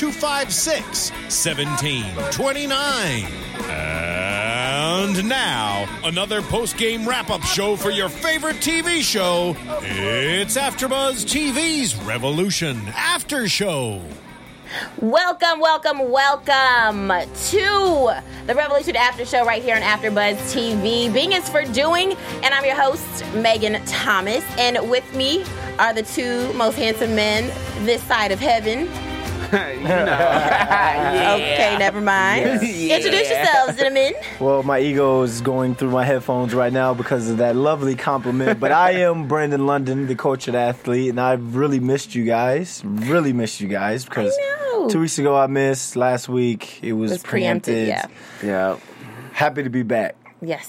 256 1729. And now, another post game wrap up show for your favorite TV show. It's AfterBuzz TV's Revolution After Show. Welcome, welcome, welcome to the Revolution After Show right here on AfterBuzz TV. Bing is for doing, and I'm your host, Megan Thomas. And with me are the two most handsome men this side of heaven. Okay, never mind. Introduce yourselves, gentlemen. Well, my ego is going through my headphones right now because of that lovely compliment. But I am Brandon London, the cultured athlete, and I've really missed you guys. Really missed you guys because know. two weeks ago I missed. Last week it was, It was preempted, preempted. yeah. Yeah. Happy to be back. Yes.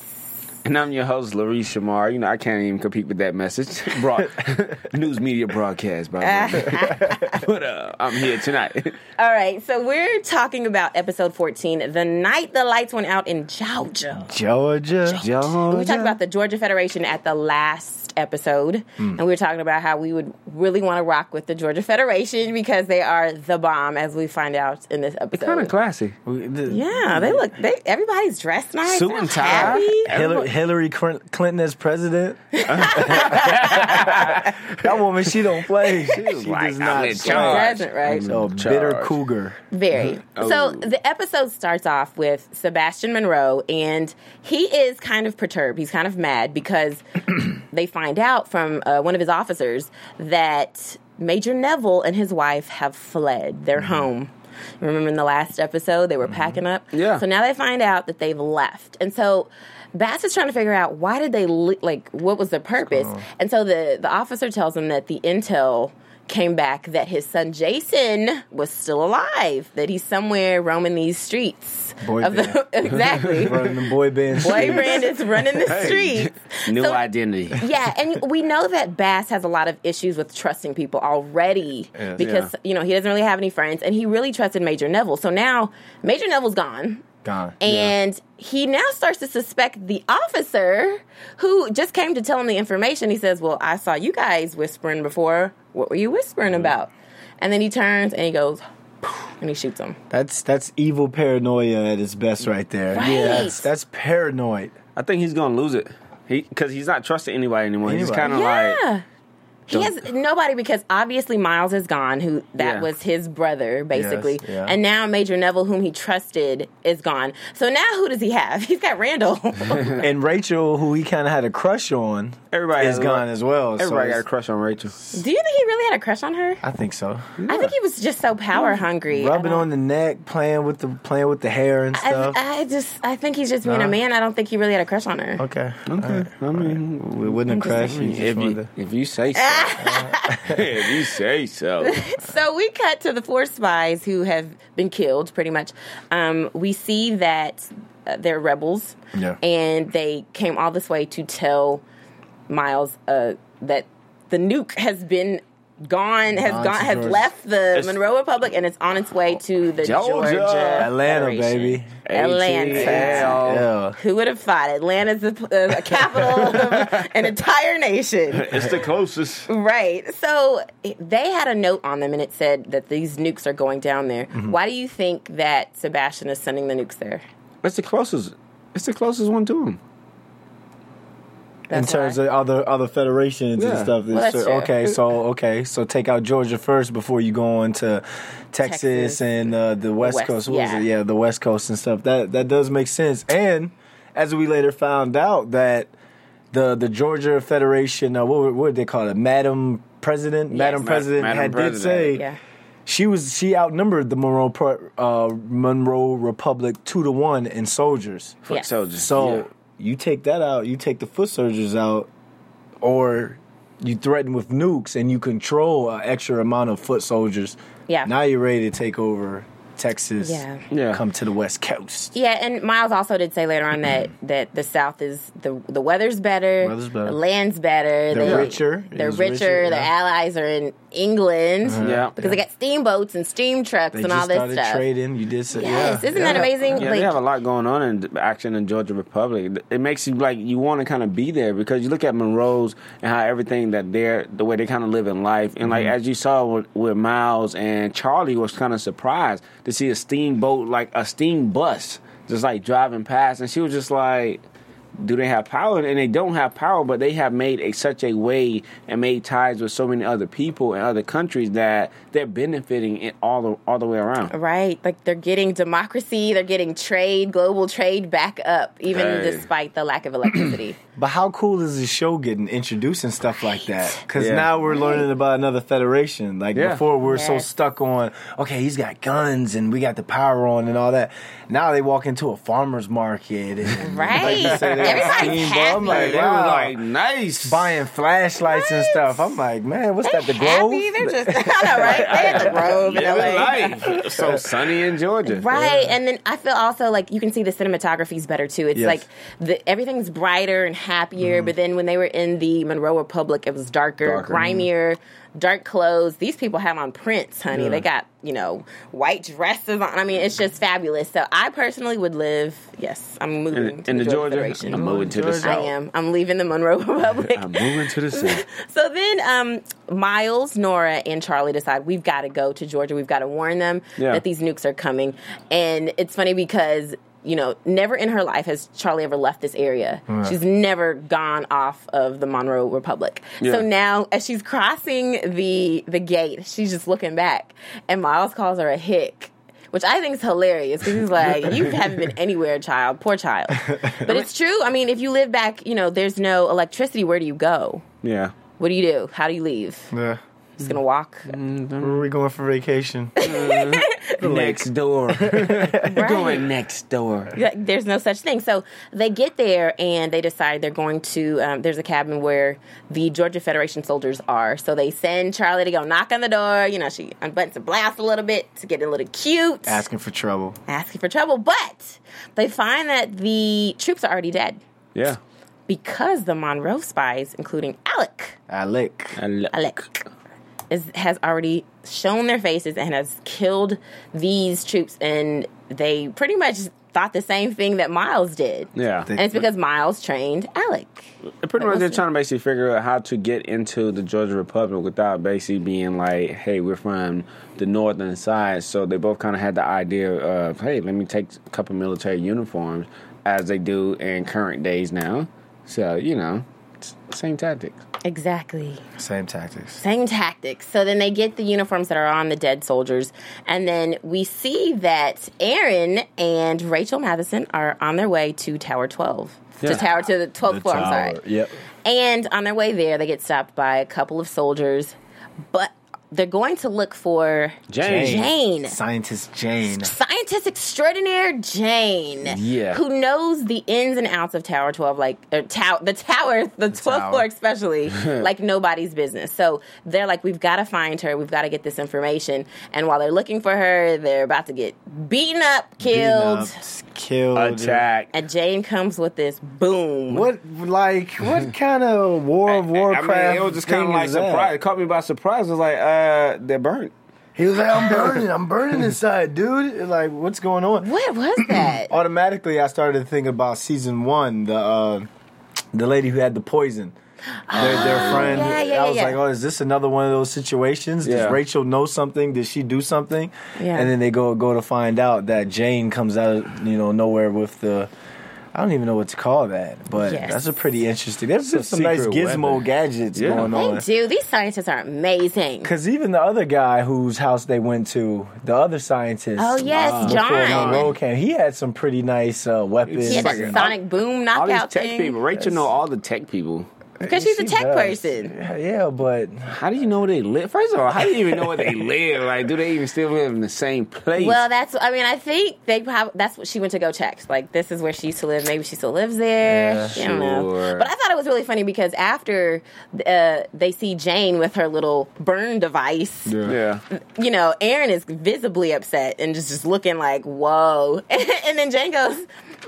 And I'm your host, Larice Shamar. You know, I can't even compete with that message. Broad, news media broadcast, by the way. but uh, I'm here tonight. All right, so we're talking about episode 14, the night the lights went out in Georgia. Georgia. Georgia. We talked about the Georgia Federation at the last episode, Hmm. and we were talking about how we would really want to rock with the Georgia Federation because they are the bomb, as we find out in this episode. It's kind of classy. Yeah, they look. They everybody's dressed nice. Suit and tie. Hillary, Hillary Clinton as president. that woman, she don't play. She, she like, does I'm not in play. charge. Doesn't right? So bitter cougar. Very. Oh. So the episode starts off with Sebastian Monroe, and he is kind of perturbed. He's kind of mad because they find out from uh, one of his officers that Major Neville and his wife have fled their home. Remember in the last episode, they were packing up? Yeah. So now they find out that they've left. And so Bass is trying to figure out why did they, li- like, what was their purpose? And so the, the officer tells him that the intel came back that his son Jason was still alive, that he's somewhere roaming these streets. Boy of the, exactly. Running the boy band. Boy brand is running the streets. New So- identity. Yeah, and we know that Bass has a lot of issues with trusting people already because you know he doesn't really have any friends, and he really trusted Major Neville. So now Major Neville's gone, Gone. and he now starts to suspect the officer who just came to tell him the information. He says, "Well, I saw you guys whispering before. What were you whispering about?" And then he turns and he goes, and he shoots him. That's that's evil paranoia at its best right there. Right. Yeah, that's that's paranoid. I think he's going to lose it. He Because he's not trusting anybody anymore. He's kind of like, Yeah. He has nobody because obviously Miles is gone, who that Yeah. was his brother, basically. Yes, yeah. And now Major Neville, whom he trusted, is gone. So now who does he have? He's got Randall. And Rachel, who he kind of had a crush on, Everybody is has gone as well. so everybody got a crush on Rachel. Do you think he really had a crush on her? I think so. I think he was just so power hungry. Rubbing I on the neck, playing with the playing with the hair and stuff. I, I just, I think he's just being Nah. a man. I don't think he really had a crush on her. okay. Okay. I mean, We wouldn't have crashed. You if you, if you say so. if you say so. So we cut to the four spies who have been killed, pretty much. Um, we see that uh, they're rebels, Yeah. and they came all this way to tell Miles uh, that the nuke has been gone, has Gone gone, has Georgia. left the Monroe Republic, and it's on its way to the Georgia. Georgia, Atlanta, baby. Atlanta. ATL. Yeah. Who would have thought Atlanta's the uh, capital of an entire nation? It's the closest. Right. So they had a note on them and it said that these nukes are going down there. Mm-hmm. Why do you think that Sebastian is sending the nukes there? It's the closest. It's the closest one to him. In terms why. of other other federations and stuff. Well, that's So- true. okay, so okay, so take out Georgia first before you go on to Texas, Texas. and uh, the West, West, Coast. What was yeah. it? Yeah, the West Coast and stuff. That that does make sense. And as we later found out that the the Georgia Federation. Uh, what, what did they call it? Madam President. Madam President Madam had President. did say Yeah. she was she outnumbered the Monroe uh, Monroe Republic two to one in soldiers. Foot Yes. soldiers. So Yeah. You take that out, you take the foot soldiers out, or you threaten with nukes and you control an extra amount of foot soldiers. Yeah. Now you're ready to take over Texas. Yeah. Yeah. Come to the West Coast. Yeah, and Miles also did say later on mm-hmm. that that the South is the the weather's better, Weather's better. the land's better, They're they- richer. they're richer. richer, Their yeah. Allies are in England, uh-huh. Yeah. because they got steamboats and steam trucks They and all this started stuff. trading. You did say, Yes, yeah. isn't that amazing? Yeah, Like- they have a lot going on in action in Georgia Republic. It makes you like you want to kind of be there because you look at Monroe's and how everything that they're the way they kind of live in life, and like mm-hmm. as you saw with, with Miles and Charlie was kind of surprised to see a steamboat like a steam bus just like driving past, and she was just like. Do they have power? And they don't have power, but they have made a, such a way and made ties with so many other people and other countries that they're benefiting it all the all the way around. Right, like they're getting democracy, they're getting trade, global trade back up, even Hey. despite the lack of electricity. But how cool is the show getting introduced and stuff like that? Because Yeah. now we're learning about another federation. Like Yeah. before, we are so stuck on okay, he's got guns and we got the power on and all that. Now they walk into a farmer's market and Right. like you say, they got Everybody's steamboat. I'm like, happy. They wow. like nice. buying flashlights and stuff. I'm like, man, what's that? The Grove? Happy, they're just, I know, right? They at the Grove in Living LA. life. so sunny in Georgia. Right, and then I feel also like you can see the cinematography is better too. It's Yes. like the, everything's brighter and happier. But then when they were in the Monroe Republic, it was darker, Darker. grimier, dark clothes. These people have on prints, honey. Yeah. They got you know white dresses on. I mean, it's just fabulous. So I personally would live. Yes, I'm moving In, to in the, Georgia. I'm moving to the Georgia. I am. I'm leaving the Monroe Republic. I'm moving to the south. So then um, Miles, Nora, and Charlie decide we've got to go to Georgia. We've got to warn them Yeah. that these nukes are coming. And it's funny because, you know, never in her life has Charlie ever left this area. She's never gone off of the Monroe Republic. Yeah. So now as she's crossing the the gate, she's just looking back. And Miles calls her a hick. Which I think is hilarious because he's like, You haven't been anywhere, child. Poor child. But it's true. I mean, if you live back, you know, there's no electricity, where do you go? Yeah. What do you do? How do you leave? Yeah. Just gonna walk? Mm. Where are we going for vacation? Next door. Going next door. There's no such thing. So they get there and they decide they're going to. Um, there's a cabin where the Georgia Federation soldiers are. So they send Charlie to go knock on the door. You know, she unbuttons her blouse a little bit to get a little cute, Asking for trouble. asking for trouble. But they find that the troops are already dead Yeah. because the Monroe spies, including Alec, Alec. I lo- Alec is, has already shown their faces and has killed these troops, and they pretty much thought the same thing that Miles did. Yeah. and it's because Miles trained Alec. Pretty much, they're trying to basically figure out how to get into the Georgia Republic without basically being like, "Hey, we're from the northern side." So they both kind of had the idea of, "Hey, let me take a couple military uniforms," as they do in current days now. So you know, same tactics. Exactly. Same tactics. Same tactics. So then they get the uniforms that are on the dead soldiers, and then we see that Aaron and Rachel Matheson are on their way to Tower 12. Yeah. To Tower to the 12th floor, I'm sorry. Yep. And on their way there, they get stopped by a couple of soldiers, but they're going to look for Jane. Jane. Scientist Jane. Scientist extraordinaire Jane, Yeah. who knows the ins and outs of Tower Twelve, like uh, tower, the tower, the twelfth tower. floor, especially, like nobody's business. So they're like, we've got to find her. We've got to get this information. And while they're looking for her, they're about to get beaten up, killed, Beaten up, killed. Attack. and Jane comes with this boom. What like what kind of World of Warcraft? I mean, it was just kind of like surprise. It caught me by surprise. It was like, uh, they're burnt. He was like, "I'm burning, I'm burning inside, dude." Like, what's going on? What was that? Automatically, I started thinking about season one, the uh, the lady who had the poison. Their, their friend. Oh, yeah, yeah, I was yeah, like, "Oh, is this another one of those situations? Yeah. Does Rachel know something? Did she do something?" Yeah. And then they go go to find out that Jane comes out, of, you know, nowhere with the I don't even know what to call that, but Yes. that's a pretty interesting. There's a some nice gizmo weapon. gadgets Yeah. going on. They on. do. These scientists are amazing. Because even the other guy whose house they went to, the other scientist, Oh yes, uh, John. Monroe came, he had some pretty nice uh, weapons. He had It's that like- sonic boom all these tech thing. people. Rachel know all the tech people. Because she's a tech does. person. Yeah, yeah, but How do you know where they live? First of all, how do you even know where they live? Like, do they even still live in the same place? Well, that's. I mean, I think they probably. That's what she went to go check. Like, this is where she used to live. Maybe she still lives there. Yeah, don't know. sure. But I thought it was really funny because after uh, they see Jane with her little burn device, yeah. you know, Aaron is visibly upset and just just looking like, "Whoa!" and then Jane goes,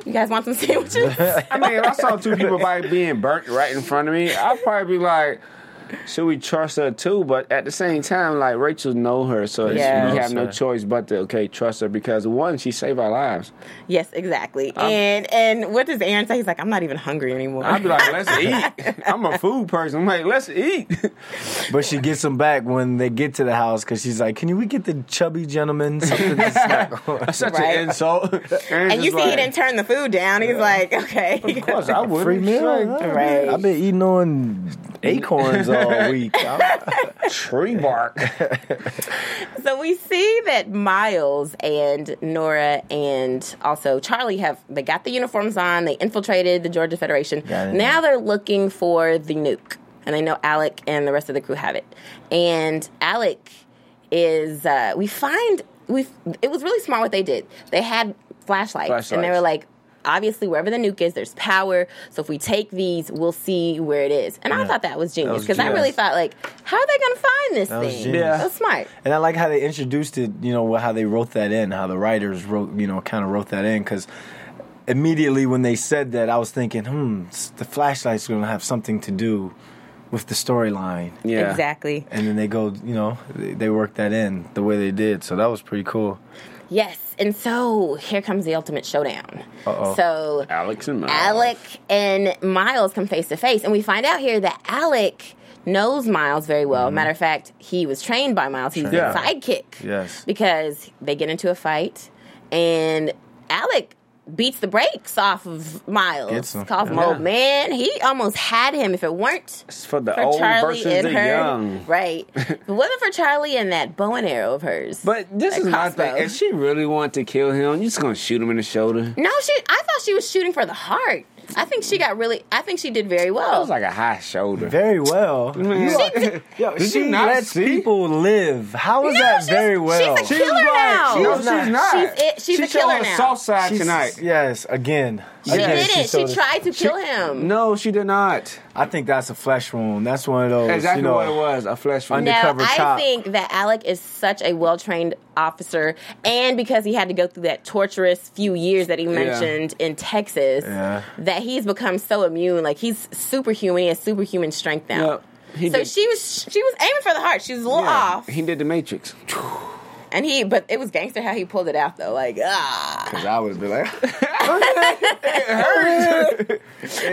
"You guys want some sandwiches?" I mean, I saw two people by being burnt right in front of me, I'd probably be like, should we trust her too? But at the same time, like Rachel know her, so Yeah. we have no choice but to okay trust her because one, she saved our lives. yes, exactly. and and what does Aaron say? He's like, "I'm not even hungry anymore." I'd be like, let's eat. I'm a food person. I'm like, let's eat. but she gets them back when they get to the house because she's like, "Can you we get the chubby gentleman something to snack on?" Such Right. an insult. and you see, he didn't turn the food down. He's like, "Okay." Of course, I would. Free meal, huh? Right. I've been eating on acorns all week. I'm- Tree bark. So we see that Miles and Nora and also Charlie have they got the uniforms on. They infiltrated the Georgia Federation. Now they're looking for the nuke, and they know Alec and the rest of the crew have it. And Alec is uh, we find we it was really smart what they did. They had flashlights, and they were like. Obviously, wherever the nuke is, there's power. So if we take these, we'll see where it is. And I thought that was genius because I really thought, like, how are they going to find this That thing? genius. Yeah. That was smart. And I like how they introduced it, you know, how they wrote that in, how the writers wrote, you know, kind of wrote that in. Because immediately when they said that, I was thinking, hmm, the flashlight's going to have something to do with the storyline. Yeah. Exactly. And then they go, you know, they, they worked that in the way they did. So that was pretty cool. Yes, and so here comes the ultimate showdown. Uh-oh. So Alex and Miles. Alec and Miles come face to face, and we find out here that Alec knows Miles very well. Mm-hmm. Matter of fact, he was trained by Miles. He's Yeah. a sidekick. Yes. Because they get into a fight, and Alec beats the brakes off of Miles. Calls him oh, Yeah. old man. He almost had him if it weren't It's for the for old Charlie versus and the her. young. Right. if it wasn't for Charlie and that bow and arrow of hers. But this is my crossbow. thing. If she really wanted to kill him, you just gonna shoot him in the shoulder. No, she. I thought she was shooting for the heart. I think she got really. I think she did very well. That was like a high shoulder. Very well. Man. Yo, Did she you not lets see? people live. How is No, that very well? she's a killer now. No, She's she's not. not. She's it- she's she a killer her now. soft side She's- tonight. Yes, again. she Again, did it. She showed us- tried to kill him. No, she did not. I think that's a flesh wound. That's one of those. Exactly you know, what it was. A flesh wound. Under- No, I cop. think that Alec is such a well trained officer, and because he had to go through that torturous few years that he mentioned in Texas, Yeah. that he's become so immune. Like he's superhuman. He has superhuman strength now. Yep. So did- she was she was aiming for the heart. She was a little Yeah, off, He did the Matrix. And he but it was gangster how he pulled it out though. Like ah. Cause I would have been like,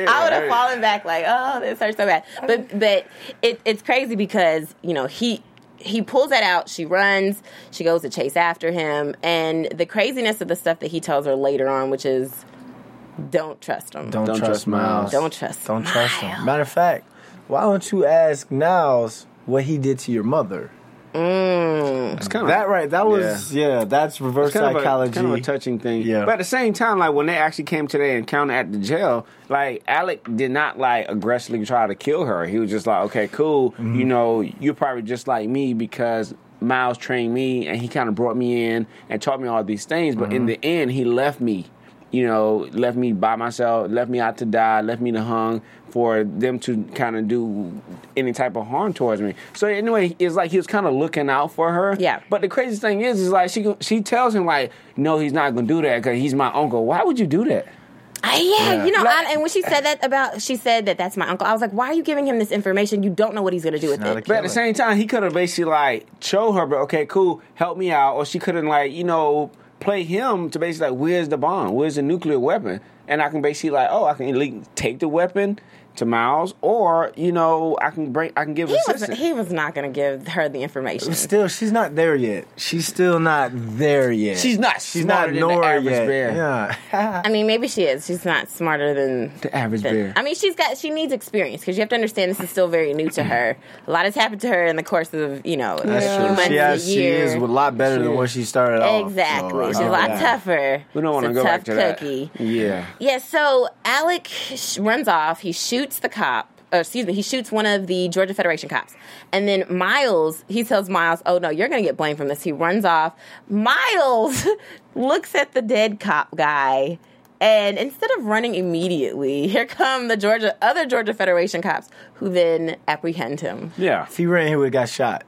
I would have fallen back like, oh, this hurts so bad. But but it, it's crazy because you know he he pulls that out. She runs. She goes to chase after him, and the craziness of the stuff that he tells her later on, which is, don't trust him. Don't, Don't trust trust Miles. Miles. Don't trust. Don't trust Miles. him. Matter of fact, why don't you ask Miles what he did to your mother? It's kind of That right. That was yeah. that's reverse kind of, a, psychology. kind of a touching thing. Yeah. But at the same time, like when they actually came to their encounter at the jail, like Alec did not like aggressively try to kill her. He was just like, okay, cool. Mm-hmm. You know, you're probably just like me because Miles trained me and he kind of brought me in and taught me all these things. But Mm-hmm. in the end, he left me. You know, left me by myself, left me out to die, left me to hung for them to kind of do any type of harm towards me. So anyway, it's like he was kind of looking out for her. Yeah. But the craziest thing is, is like she she tells him like, no, he's not gonna do that because he's my uncle. Why would you do that? I, yeah, Yeah. you know, Like- I, and when she said that about, she said that that's my uncle. I was like, why are you giving him this information? You don't know what he's going to do with it. But at the same time, he could have basically like show her, but okay, cool, help me out, or she couldn't like you know play him to basically like, where's the bomb? Where's the nuclear weapon? and I can basically like, oh, I can take the weapon to Miles, or you know, I can bring, I can give He was, he was not going to give her the information. Still, she's not there yet. She's still not there yet. She's not She's not than the Nora average yet. bear. Yeah. I mean, maybe she is. She's not smarter than the average than- bear. I mean, she's got she needs experience because you have to understand this is still very new to her. A lot has happened to her in the course of you know That's a few true. months She, a has, she year. is a lot better She than is. when she started off. exactly. so I She's a lot that. tougher. we don't want to a go tough back to that. cookie. Yeah. Yeah, so Alec sh- runs off. He shoots the cop. Or excuse me, he shoots one of the Georgia Federation cops. And then Miles, he tells Miles, oh no, you're going to get blamed from this. He runs off. Miles looks at the dead cop guy. And instead of running immediately, here come the Georgia other Georgia Federation cops who then apprehend him. Yeah. If he ran, he would have got shot.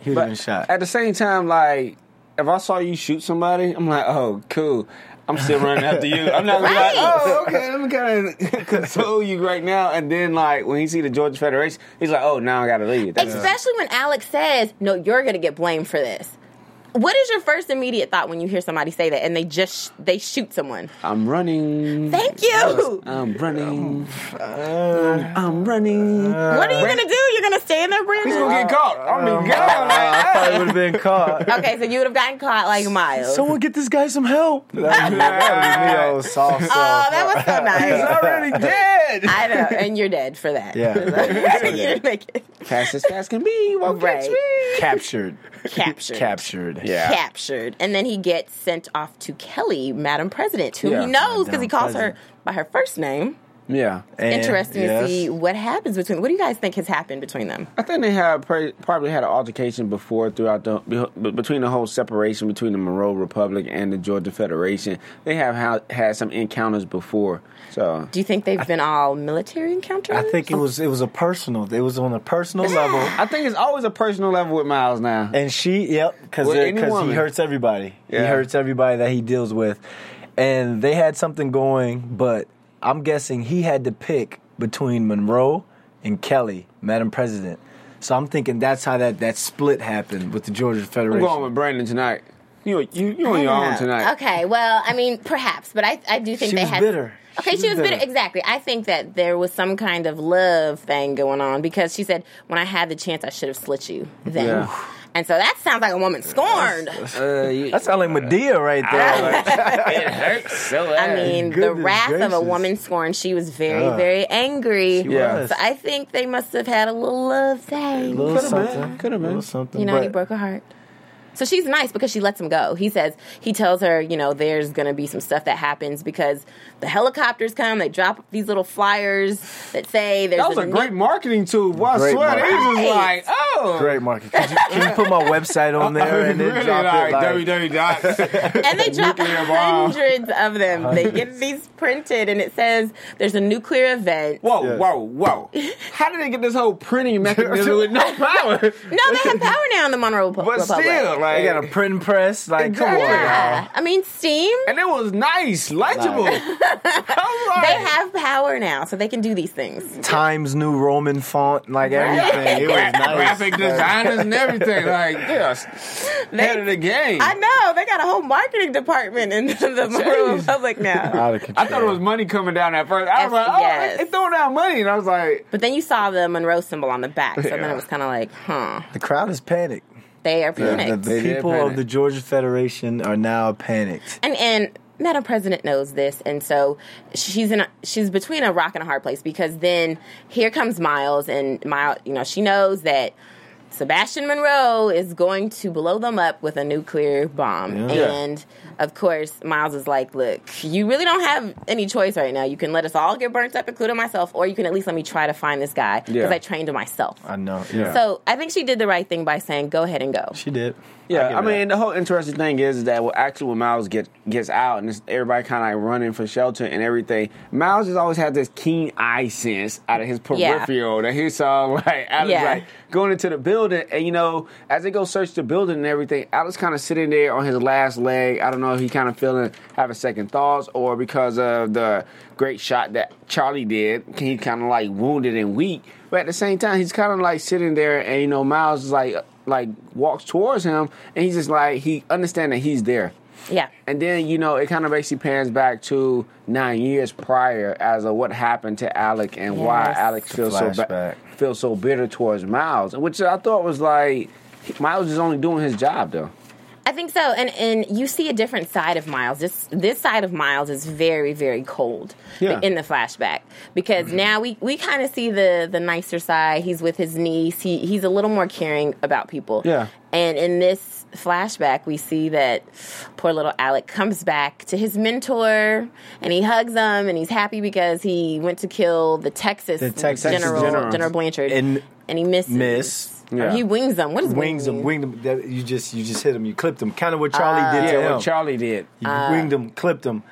He would have been shot. at the same time, like if I saw you shoot somebody, I'm like, oh, cool. I'm still running after you. I'm not be like, Right. oh, okay, let me kind of console you right now. And then, like, when he see the Georgia Federation, he's like, oh, now I gotta leave. That's Especially when Alex says, "No, you're going to get blamed for this." What is your first immediate thought when you hear somebody say that and they just they shoot someone? I'm running. Thank you. I'm running. Oh, uh, I'm running. what are you going to do? You're going to stay in there, Brandon? He's gonna get caught. I'm gonna be gone. I thought would have been caught. okay, so you would have gotten caught like Miles. Someone get this guy some help. That would be me, oh, soft, soft. oh, that was so nice. He's already dead. I know, and you're dead for that. Yeah. you're like, Fast as fast can be. Won't catch me. Captured. captured. Captured. Yeah. Captured, and then he gets sent off to Kelly, Madam President, who Yeah. he knows because he Madam calls her by her first name. Yeah. And- Interesting yes. to see what happens between. What do you guys think has happened between them? I think they have pra- probably had an altercation before throughout the between the whole separation between the Monroe Republic and the Georgia Federation. They have ha- had some encounters before. So Do you think they've been all military encounters? I think it was it was a personal. It was on a personal level. I think it's always a personal level with Miles now. And she, yep, because With any he hurts everybody. He hurts everybody that he deals with. And they had something going, but I'm guessing he had to pick between Monroe and Kelly, Madam President. So I'm thinking that's how that, that split happened with the Georgia I'm Federation. going with Brandon tonight. You you you on your own tonight. Okay, well, I mean, perhaps, but I, I do think She they was had. bitter. Okay, she, was bitter. Exactly. I think that there was some kind of love thing going on because she said, "When I had the chance, I should have slit you." Then, Yeah. And so that sounds like a woman scorned. Uh, you- That sounds like Medea right there. Like, it hurts so I bad. mean, the goodness wrath of a woman scorned. She was very, Yeah. very angry. She Yeah. So I think they must have had a little love thing. little Could've been, something. could've been. Something. You know, he broke her heart. So she's nice because she lets him go. He says he tells her, you know, there's going to be some stuff that happens because the helicopters come. They drop these little flyers that say there's that was a new- great marketing tool. Boy, I Great swear, they was just like, oh, Great market. Can you, can you put my website on there and then really drop like, it like www. dot- and they drop Nuclear bomb. hundreds of them. They get these printed, and it says there's a nuclear event. Whoa, Yes. whoa, whoa! How did they get this whole printing mechanism with no power? No, they have power now in the Monroe Repu- But Republic. still, like, They got a print press. Like, come on. Yeah, I mean steam. and it was nice, legible. I was They have power now, so they can do these things. Times New Roman font, like everything. It was nice. graphic designers and everything. Like, yes, head of the game. I know they got a whole marketing department in the Monroe Jeez. Republic now. Out of control. I thought it was money coming down at first. I was Yes, like, oh, yes. they, they throwing down money, and I was like, But then you saw the Monroe symbol on the back, so then it was kind of like, huh? the crowd is panicked. They are The, panicked. the They people panic. of the Georgia Federation are now panicked. and and Madam President knows this, and so she's in a, she's between a rock and a hard place because then here comes Miles, and Miles, you know, she knows that. Sebastian Monroe is going to blow them up with a nuclear bomb. Yeah. And of course, Miles is like, Look, you really don't have any choice right now. You can let us all get burnt up, including myself, or you can at least let me try to find this guy because Yeah. I trained him myself. I know. Yeah. So I think she did the right thing by saying, "Go ahead and go." she did. Yeah, give I her mean, the whole interesting thing is that well, actually when Miles get, gets out and it's, everybody kind of like running for shelter and everything, Miles has always had this keen eye sense out of his Yeah. peripheral that he saw like Alex Yeah. like going into the building and you know as they go search the building and everything, Alex kind of sitting there on his last leg. I don't know if he kind of feeling having second thoughts or because of the great shot that Charlie did, he kind of like wounded and weak. But at the same time, he's kind of like sitting there and you know Miles is like like walks towards him and he's just like he understand that he's there Yeah. And then you know it kind of basically pans back to nine years prior as of what happened to Alec and why Alec Alex feels so ba- feels so bitter towards Miles, which I thought was like Miles is only doing his job though. I think so, and and you see a different side of Miles. This this side of Miles is very very cold Yeah. in the flashback because now we, we kind of see the the nicer side. He's with his niece. He he's a little more caring about people. Yeah. and in this flashback, we see that poor little Alec comes back to his mentor and he hugs him and he's happy because he went to kill the Texas, The Texas General General. General Blanchard And and he misses. miss. Or Yeah. he wings them. What is Wings mean? him, winged him. that- You just you just hit them. You clipped them. Kind of what Charlie Ah. did to Yeah, him. what Charlie did. You winged them, clipped them.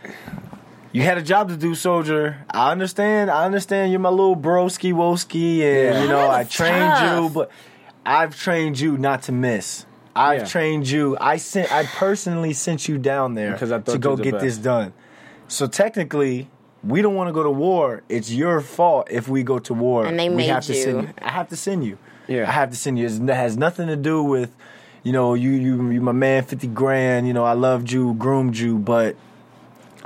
You had a job to do, soldier. I understand. I understand. You're my little broski woski, and you know I trained tough. you, but I've trained you not to miss. I've Yeah. trained you. I sent. I personally sent you down there Because I thought to go get best. this done. So technically, we don't want to go to war. It's your fault if we go to war. And they we made have to. Send you. I have to send you. Yeah. I have to send you. It has nothing to do with, you know, you you you my man, fifty grand. You know, I loved you, groomed you, but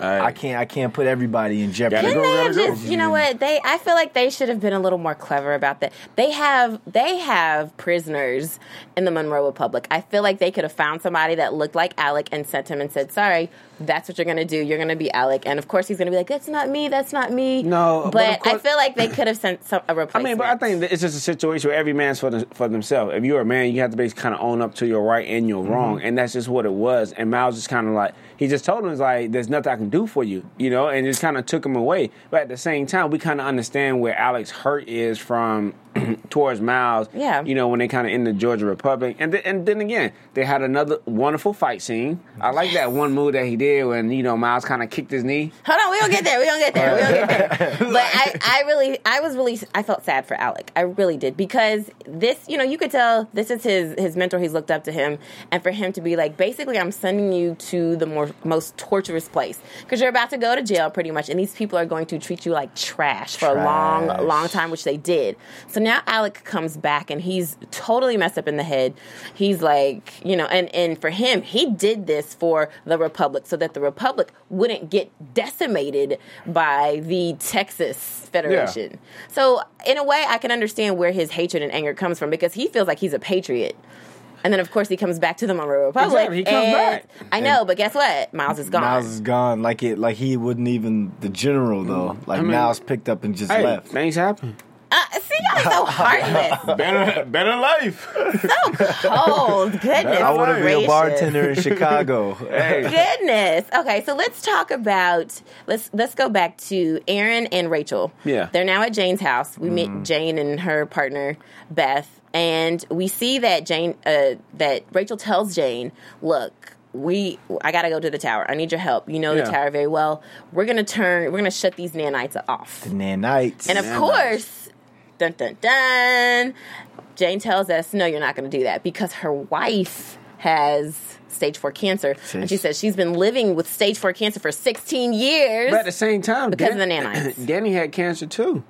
I can't I can't put everybody in jeopardy. Gotta Couldn't go, they have gotta go. just, you know what? They, I feel like they should have been a little more clever about that. They have, they have prisoners in the Monroe Republic. I feel like they could have found somebody that looked like Alec and sent him and said, "Sorry, that's what you're gonna do. You're gonna be Alec." And of course, he's gonna be like, "That's not me. That's not me." No, but, but of I feel like they could have sent some, a I replacement. I mean, but I think it's just a situation where every man's for the, for themselves. If you're a man, you have to basically kind of own up to your right and your mm-hmm. wrong, and that's just what it was. And Miles just kind of like he just told him, "It's like there's nothing I can do for you," you know, and just kind of took him away. But at the same time, we kind of understand where Alex hurt is from towards Miles. Yeah. you know, when they kind of in the Georgia Republic, and then, and then again, they had another wonderful fight scene. I like that one move that he did when you know Miles kind of kicked his knee. Hold on, we don't get there. We don't get there. We don't get there. But I, I really, I was really, I felt sad for Alec. I really did because this, you know, you could tell this is his his mentor. He's looked up to him, and for him to be like, basically, I'm sending you to the more most torturous place because you're about to go to jail, pretty much, and these people are going to treat you like trash for a long, long time, which they did. So now Alec comes back and he's totally messed up in the head. He's like, you know, and and for him, he did this for the Republic so that the Republic wouldn't get decimated by the Texas Federation. So in a way, I can understand where his hatred and anger comes from because he feels like he's a patriot. And then, of course, he comes back to the Monroe Republic. Exactly, he comes and back. I know, but guess what? Miles is gone. Miles is gone. Like it. Like he wouldn't even the general though. Like mean- Miles picked up and just Hey, left. things happen. uh, see, y'all so heartless. better, better life. so cold. Goodness. I want to be a bartender in Chicago. hey. Goodness. Okay, so let's talk about let's let's go back to Aaron and Rachel. Yeah. They're now at Jane's house. We meet Jane and her partner Beth, and we see that Jane uh, that Rachel tells Jane, "Look, we I got to go to the tower. I need your help. You know Yeah. the tower very well. We're going to turn we're going to shut these nanites off." Nanites. And of course, dun dun dun, Jane tells us, no, you're not going to do that because her wife has stage four cancer. And she says she's been living with stage four cancer for 16 years. But at the same time, Because of the nanites. Danny had cancer too.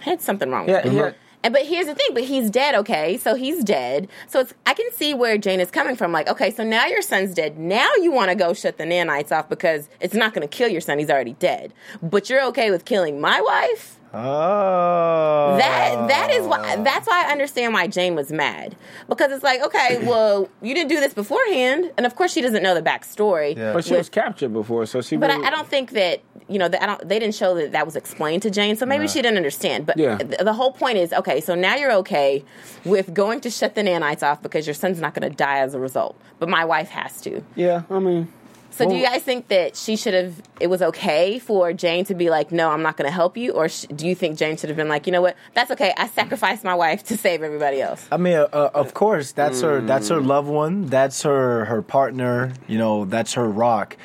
had something wrong Yeah, with him. had- And but here's the thing, but he's dead, okay? So he's dead. So it's I can see where Jane is coming from. Like, okay, so now your son's dead. Now you want to go shut the nanites off because it's not going to kill your son. He's already dead. But you're okay with killing my wife? Oh. That that is why that's why I understand why Jane was mad because it's like okay well you didn't do this beforehand and of course she doesn't know the backstory Yeah. But she with- was captured before, so she. but really- I, I don't think that you know that I don't they didn't show that that was explained to Jane so maybe she didn't understand but Yeah. th- the whole point is okay so now you're okay with going to shut the nanites off because your son's not going to die as a result but my wife has to Yeah, I mean, so do you guys think that she should have? It was okay for Jane to be like, "No, I'm not going to help you," or sh- do you think Jane should have been like, "You know what? That's okay. I sacrificed my wife to save everybody else." I mean, uh, uh, of course, that's her. That's her loved one. That's her. Her partner. You know, that's her rock.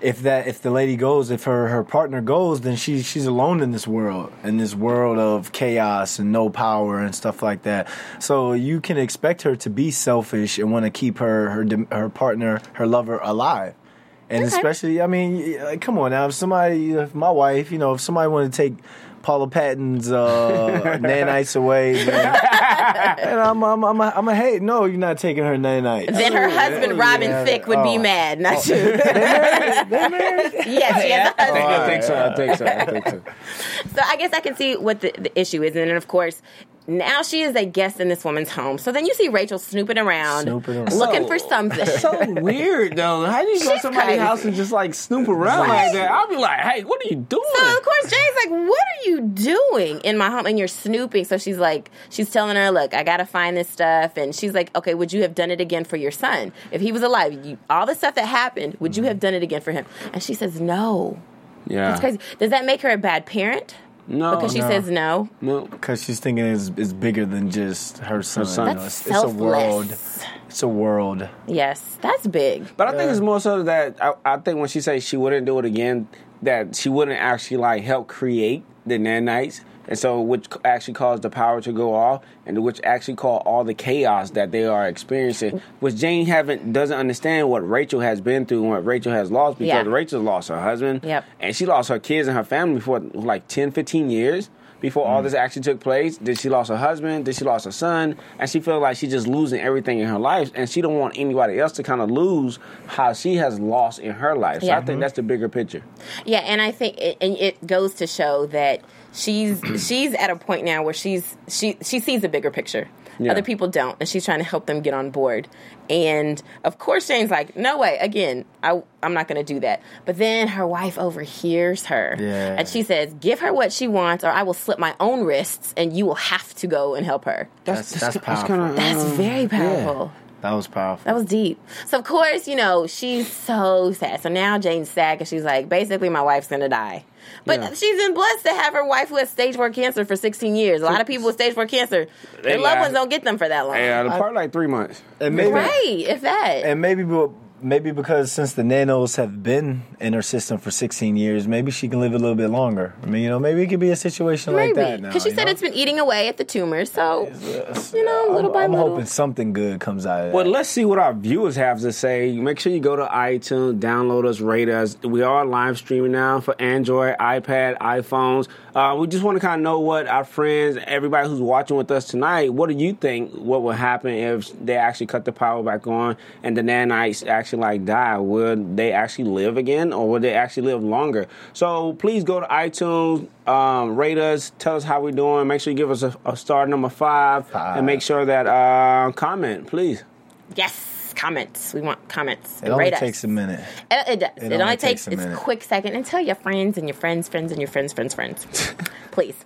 If that, if the lady goes, if her her partner goes, then she she's alone in this world, in this world of chaos and no power and stuff like that. So you can expect her to be selfish and want to keep her her her partner, her lover alive. And Okay. especially, I mean, like, come on now. If somebody, if my wife, you know, if somebody wanted to take Paula Patton's uh, nanites away, then, and I'm, I'm, I'm, a, I'm a hate. No, you're not taking her nanites. Then her husband, Robin yeah. Thicke, would be Oh. mad, not you. They married? yes, she has a husband. I think so. I think so. I think so. So I guess I can see what the, the issue is, and then of course. Now she is a guest in this woman's home. So then you see Rachel snooping around, Snooping around. looking So- for something. so weird though. How do you go to somebody's house and just like snoop around like that? I'll be like, hey, what are you doing? So of course Jay's like, "What are you doing in my home?" And you're snooping. So she's like, she's telling her, "Look, I gotta find this stuff." And she's like, "Okay, would you have done it again for your son if he was alive? You, all the stuff that happened, would you mm-hmm. have done it again for him?" And she says, "No." yeah, That's crazy. Does that make her a bad parent? No, Because she no, says no. no. Because she's thinking it's, it's bigger than just her son. son. That's it's, it's a world. selfless. It's a world. Yes, that's big. But I think it's more so that I, I think when she says she wouldn't do it again, that she wouldn't actually like help create the nanites, and so which actually caused the power to go off, and which actually caused all the chaos that they are experiencing. Which Jane haven't doesn't understand what Rachel has been through and what Rachel has lost because Yeah. Rachel lost her husband, Yep. and she lost her kids and her family for like 10, 15 years. Before all mm. this actually took place, did she lost her husband? Did she lost her son? And she felt like she's just losing everything in her life, and she don't want anybody else to kind of lose how she has lost in her life. So Yeah. I think mm-hmm. that's the bigger picture. Yeah, and I think it, and it goes to show that she's she's at a point now where she's she she sees a bigger picture. Yeah. Other people don't, and she's trying to help them get on board. And of course, Shane's like, "No way! Again, I I'm not going to do that." But then her wife overhears her, Yeah. and she says, "Give her what she wants, or I will slip my own wrists, and you will have to go and help her." That's that's powerful. kinda- That's Um, very powerful. That was powerful. That was deep. So of course, you know, she's so sad. So now Jane's sad because she's like, basically, my wife's gonna die. But Yeah. she's been blessed to have her wife who has stage four cancer for 16 years. A lot of people with stage four cancer, their They loved laugh. ones don't get them for that long. Yeah, the part like three months. and maybe Right, if that. and maybe be- maybe because since the nanos have been in her system for 16 years, maybe she can live a little bit longer. I mean, you know, maybe it could be a situation like that now. because she said know? it's been eating away at the tumor. So you know, little I'm, by I'm little. hoping something good comes out of that. Well, let's see what our viewers have to say. Make sure you go to iTunes, download us, rate us. We are live streaming now for Android, iPad, iPhones. Uh, we just want to kind of know what our friends, everybody who's watching with us tonight, what do you think? What would happen if they actually cut the power back on and the nanites actually like die? Would they actually live again, or would they actually live longer? So please go to iTunes, um, rate us, tell us how we're doing. Make sure you give us a, a star number five, Five. and make sure that uh, comment, please. yes, comments. We want comments. it only Rate us. takes a minute. It, it does. It, only only takes takes, a it's a minute. quick second and tell your friends and your friends, friends and your friends, friends, friends. Please.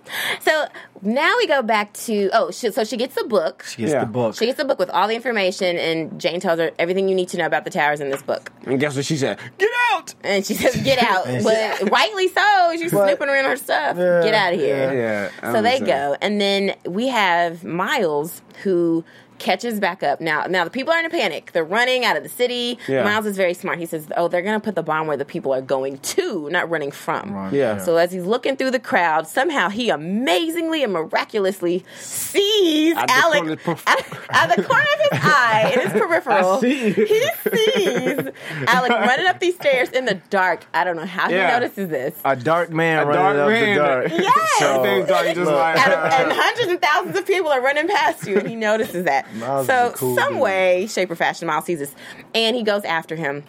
So now we go back to oh, she, so she gets the book. She gets Yeah. the book. She gets the book with all the information, and Jane tells her everything you need to know about the towers in this book. And guess what she said? Get out! And she says, "Get out!" But rightly so. She's But- snooping around her stuff. Yeah, Get out of here. Yeah. I So they understand. go, and then we have Miles who catches back up. Now, now the people are in a panic. They're running out of the city. Yeah. Miles is very smart. He says, "Oh, they're going to put the bomb where the people are going to, not running from." Right. Yeah. So as he's looking through the crowd, somehow he amazingly and miraculously sees At Alec corner of his at, at the corner of his eye in his peripheral. I see. He sees Alec running up these stairs in the dark. I don't know how Yeah. he notices this. a dark man A running dark up man. the dark. Yes. Everything's dark, you just look. like, and, uh, and hundreds and thousands of people are running past you, and he notices that. Miles so, cool some dude. way, shape, or fashion, Miles sees this, and he goes after him.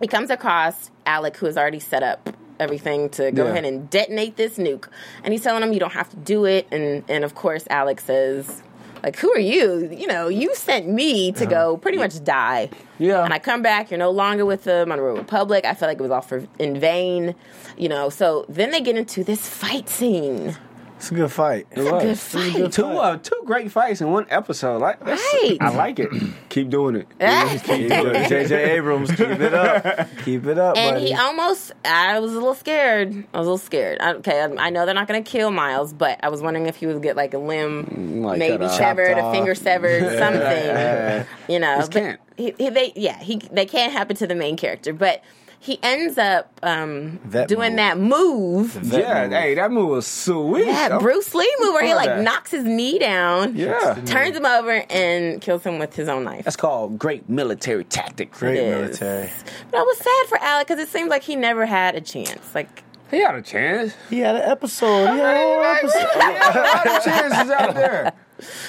He comes across Alec, who has already set up everything to go Yeah. ahead and detonate this nuke, and he's telling him you don't have to do it. And and of course, Alec says. Like, who are you? You know, you sent me to uh-huh. go pretty much die. Yeah. And I come back, you're no longer with the Monroe Republic. I feel like it was all for in vain. You know, so then they get into this fight scene. It's a good fight. It was. good fight. Two uh, two great fights in one episode. Like, that's- Right. I like it. Keep doing it. Keep doing it. JJ Abrams, keep it up. Keep it up, And buddy. he almost, I was a little scared. I was a little scared. I, okay, I, I know they're not going to kill Miles, but I was wondering if he would get like a limb, Like maybe severed, a finger severed, something. you know, Just can't. He, he, they, yeah, he, they can't happen to the main character, but he ends up um, That doing move. that move. That yeah, move. hey, that move was sweet. Yeah, I'm- Bruce Lee move where he like that. knocks his knee down, Yeah. turns him over, and kills him with his own knife. That's called great military tactics. Great military. But I was sad for Alec because it seems like he never had a chance. Like He had a chance. He had an episode. He had a whole episode. He had a lot of chances out there.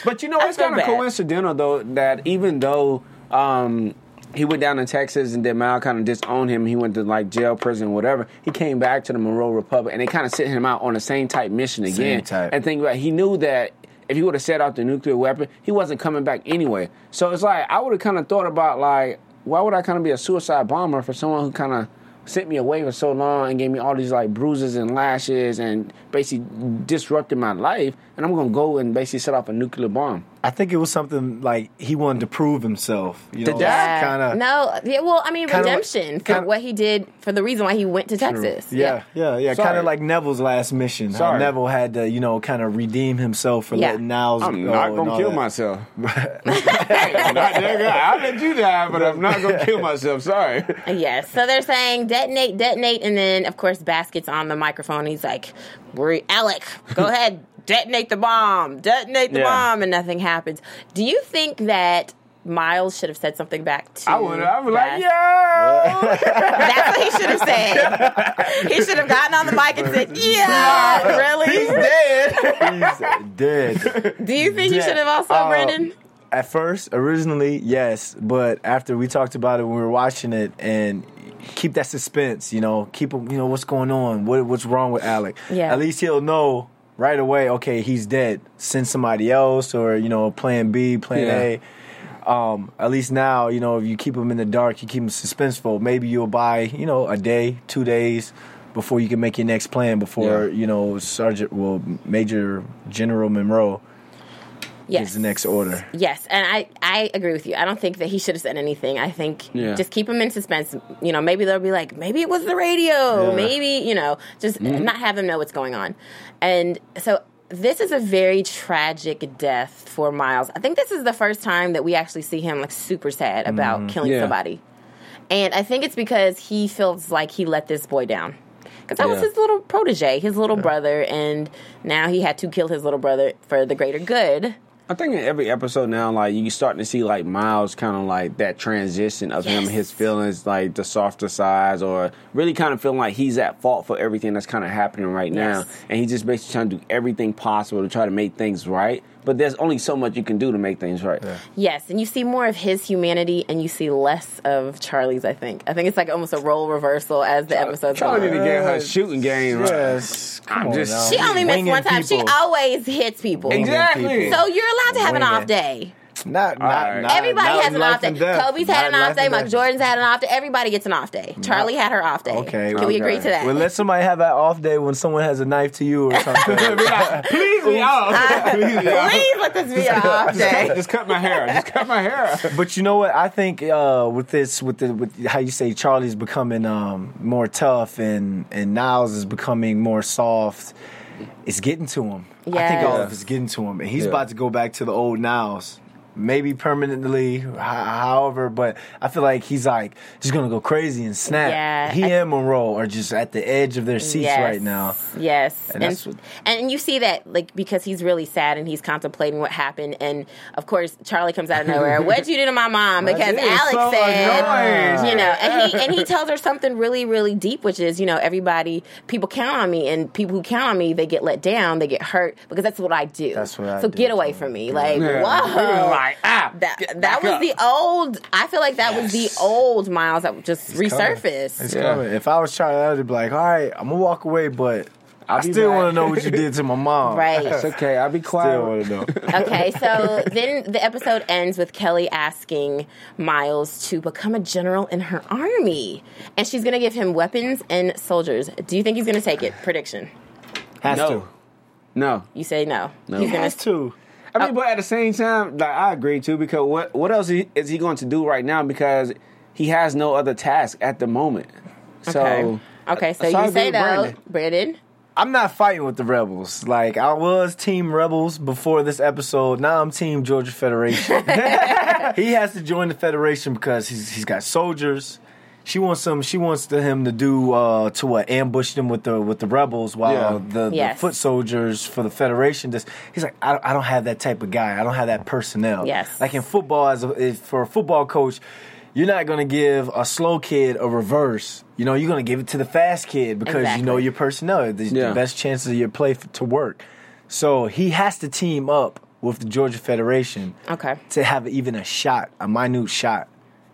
But you know, I it's kind of coincidental though that even though um, he went down to Texas and then Mal kind of disowned him, he went to like jail, prison, whatever. He came back to the Monroe Republic and they kind of sent him out on the same type mission again. type. And think about, it, he knew that. If he would have set out the nuclear weapon, he wasn't coming back anyway. So it's like I would have kind of thought about like, why would I kind of be a suicide bomber for someone who kind of sent me away for so long and gave me all these like bruises and lashes and basically disrupted my life, and I'm gonna go and basically set off a nuclear bomb. I think it was something like he wanted to prove himself. You The know, dad? kind of. no, yeah, well, I mean Kinda like- redemption for kinda- what he did for the reason why he went to Texas. Yeah, yeah, yeah. Sorry. Kind of like Neville's last mission. How Sorry. Neville had to, you know, kind of redeem himself for Yeah. letting Miles I'm go not gonna kill that. myself. I'm not that guy. I'll let you die, but I'm not gonna kill myself. Sorry. Yes. So they're saying detonate, detonate, and then of course Basket's on the microphone. He's like, "We're Alec, go ahead, detonate the bomb, detonate the Yeah. bomb," and nothing happens. Do you think that Miles should have said something back to? I would. I was like, Bas- yeah. That's what he should have said. he should have gotten on the mic and said, "Yeah, really." He's dead. He's dead. Do you think you Yeah. should have also, Uh, Brandon? At first, originally, yes, but after we talked about it when we were watching it, and keep that suspense, you know, keep him, you know, what's going on, what, what's wrong with Alec? Yeah. At least he'll know right away. Okay, he's dead. Send somebody else, or you know, Plan B, Plan A. Um, at least now, you know, if you keep him in the dark, you keep him suspenseful. Maybe you'll buy, you know, a day, two days before you can make your next plan. Before Yeah. you know, Sergeant, well, Major General Monroe Yes. gives the next order. Yes, and I, I agree with you. I don't think that he should have said anything. I think Yeah. just keep him in suspense. You know, maybe they'll be like, maybe it was the radio. Yeah. Maybe, you know, just mm-hmm. not have them know what's going on. And so this is a very tragic death for Miles. I think this is the first time that we actually see him like super sad about mm-hmm. killing Yeah. somebody. And I think it's because he feels like he let this boy down. Because that was his little protege, his little brother, and now he had to kill his little brother for the greater good. I think in every episode now, like you starting to see like Miles kind of like that transition of him, his feelings, like the softer sides, or really kind of feeling like he's at fault for everything that's kind of happening right now, and he's just basically trying to do everything possible to try to make things right. But there's only so much you can do to make things right. Yes, and you see more of his humanity and you see less of Charlie's, I think. I think it's like almost a role reversal as the episodes go Charlie need on. to get her shooting game right. Yes, come I'm on just- now. She only missed one time. She always hits people. Exactly. people. So you're allowed to have an Winging. off day. Not, not, right. not Everybody not has an off day. death. Kobe's had Not an off day. and Mike. Jordan's had an off day. Everybody gets an off day. Charlie had her off day. Okay, Can we agree to that? Well, let somebody have that off day when someone has a knife to you or something. Please me out. Please. Please let this be an off day. Just cut my hair. Just cut my hair. but you know what? I think uh, with this, with the, with how you say Charlie's becoming um, more tough and and Miles is becoming more soft. It's getting to him. I think all of Yes. it's getting to him, and he's Yeah. about to go back to the old Miles. Maybe permanently, ho- however, but I feel like he's like just gonna go crazy and snap. Yeah, he I- and Monroe are just at the edge of their seats Yes. right now. Yes, And and that's what- and you see that like because he's really sad and he's contemplating what happened, and of course Charlie comes out of nowhere. What'd you do to my mom? Because Alex so said, annoying. you know, and he and he tells her something really really deep, which is you know everybody people count on me, and people who count on me they get let down, they get hurt because that's what I do. That's what I so do. get away from me, like Yeah. whoa. He was ah, that get that back was up. the old. I feel like that was the old Miles that just resurfaced. It's Yeah. coming. If I was Charlie, I'd be like, all right, I'm gonna walk away, but i still want to know what you did to my mom. Right. It's okay. I'll be quiet. Still want to know. okay, so then the episode ends with Kelly asking Miles to become a general in her army. And she's going to give him weapons and soldiers. Do you think he's going to take it? Prediction. Has No. to. No. You say no. No. He's He gonna, has to. I mean, uh, but at the same time, like I agree too because what what else is he going to do right now? Because he has no other task at the moment. So Okay. Okay, so So you agree say with no. Brandon. Brandon? I'm not fighting with the rebels. Like I was Team Rebels before this episode. Now I'm Team Georgia Federation. he has to join the Federation because he's he's got soldiers. She wants some. She wants to, him to do uh, to what ambush them with the with the rebels while Yeah. the, Yes. the foot soldiers for the Federation. Just he's like, I, don't- I don't have that type of guy. I don't have that personnel. Yes. Like in football, as a, if, for a football coach, you're not going to give a slow kid a reverse. You know, you're going to give it to the fast kid because you know your personnel. The, Yeah. the best chances of your play f- to work. So he has to team up with the Georgia Federation Okay. to have even a shot, a minute shot.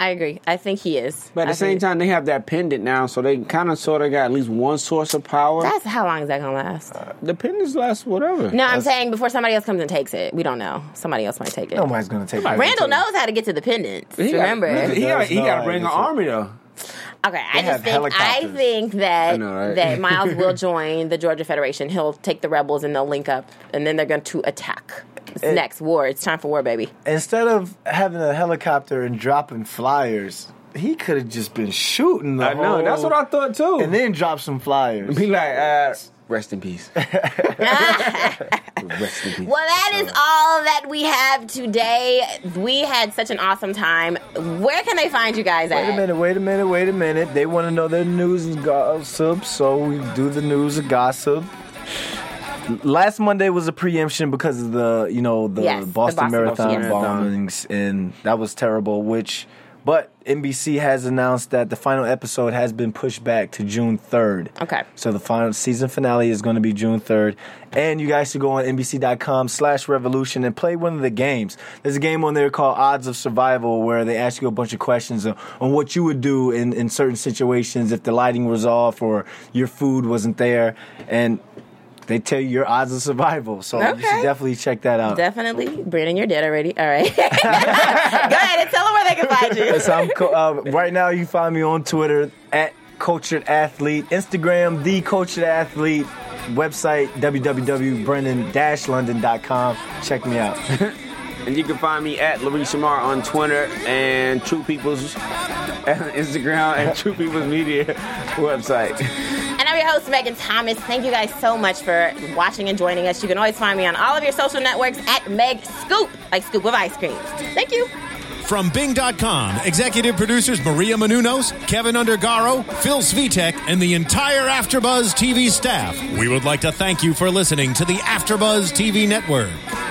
I agree. I think he is. But at I the same time, they have that pendant now, so they kind of sort of got at least one source of power. That's how long is that gonna last? Uh, the pendants last whatever. No, I'm saying before somebody else comes and takes it. We don't know. Somebody else might take it. Nobody's going to take it. Randall knows how to get to the pendants. He got- remember? he got, he got to bring an army though. Okay, I have just think I think that I know, right? that Miles will join the Georgia Federation. He'll take the rebels and they'll link up, and then they're going to attack. It's It- next war. It's time for war, baby. Instead of having a helicopter and dropping flyers, he could have just been shooting the I know. whole- That's what I thought too. And then drop some flyers. be like, uh, rest in peace. rest in peace. Well, that is uh, all that we have today. We had such an awesome time. Where can they find you guys Wait a minute, wait a minute, wait a minute. They want to know their news and gossip, so we do the news and gossip. Last Monday was a preemption because of the, you know, the Yes, the Boston, Boston Marathon Marathon. bombings, and that was terrible. Which, but NBC has announced that the final episode has been pushed back to June third. Okay. So the final season finale is going to be June 3rd. And you guys should go on NBC.com slash revolution and play one of the games. There's a game on there called Odds of Survival where they ask you a bunch of questions on, on what you would do in, in certain situations if the lighting was off or your food wasn't there. And they tell you your odds of survival. So you should definitely check that out. Definitely. Brandon, you're dead already. All right. Go ahead and tell them where they can find you. So I'm co- uh, right now you find me on Twitter at Cultured Athlete, Instagram the Cultured Athlete, website www.brendan-london.com. Check me out. And you can find me at Larry Shamar on Twitter and True People's Instagram and True People's Media website. Your host, Megan Thomas. Thank you guys so much for watching and joining us. You can always find me on all of your social networks at Meg Scoop, like Scoop of ice cream. Thank you. From Bing.com, executive producers Maria Menounos, Kevin Undergaro, Phil Svitek, and the entire Afterbuzz TV staff, we would like to thank you for listening to the Afterbuzz TV network.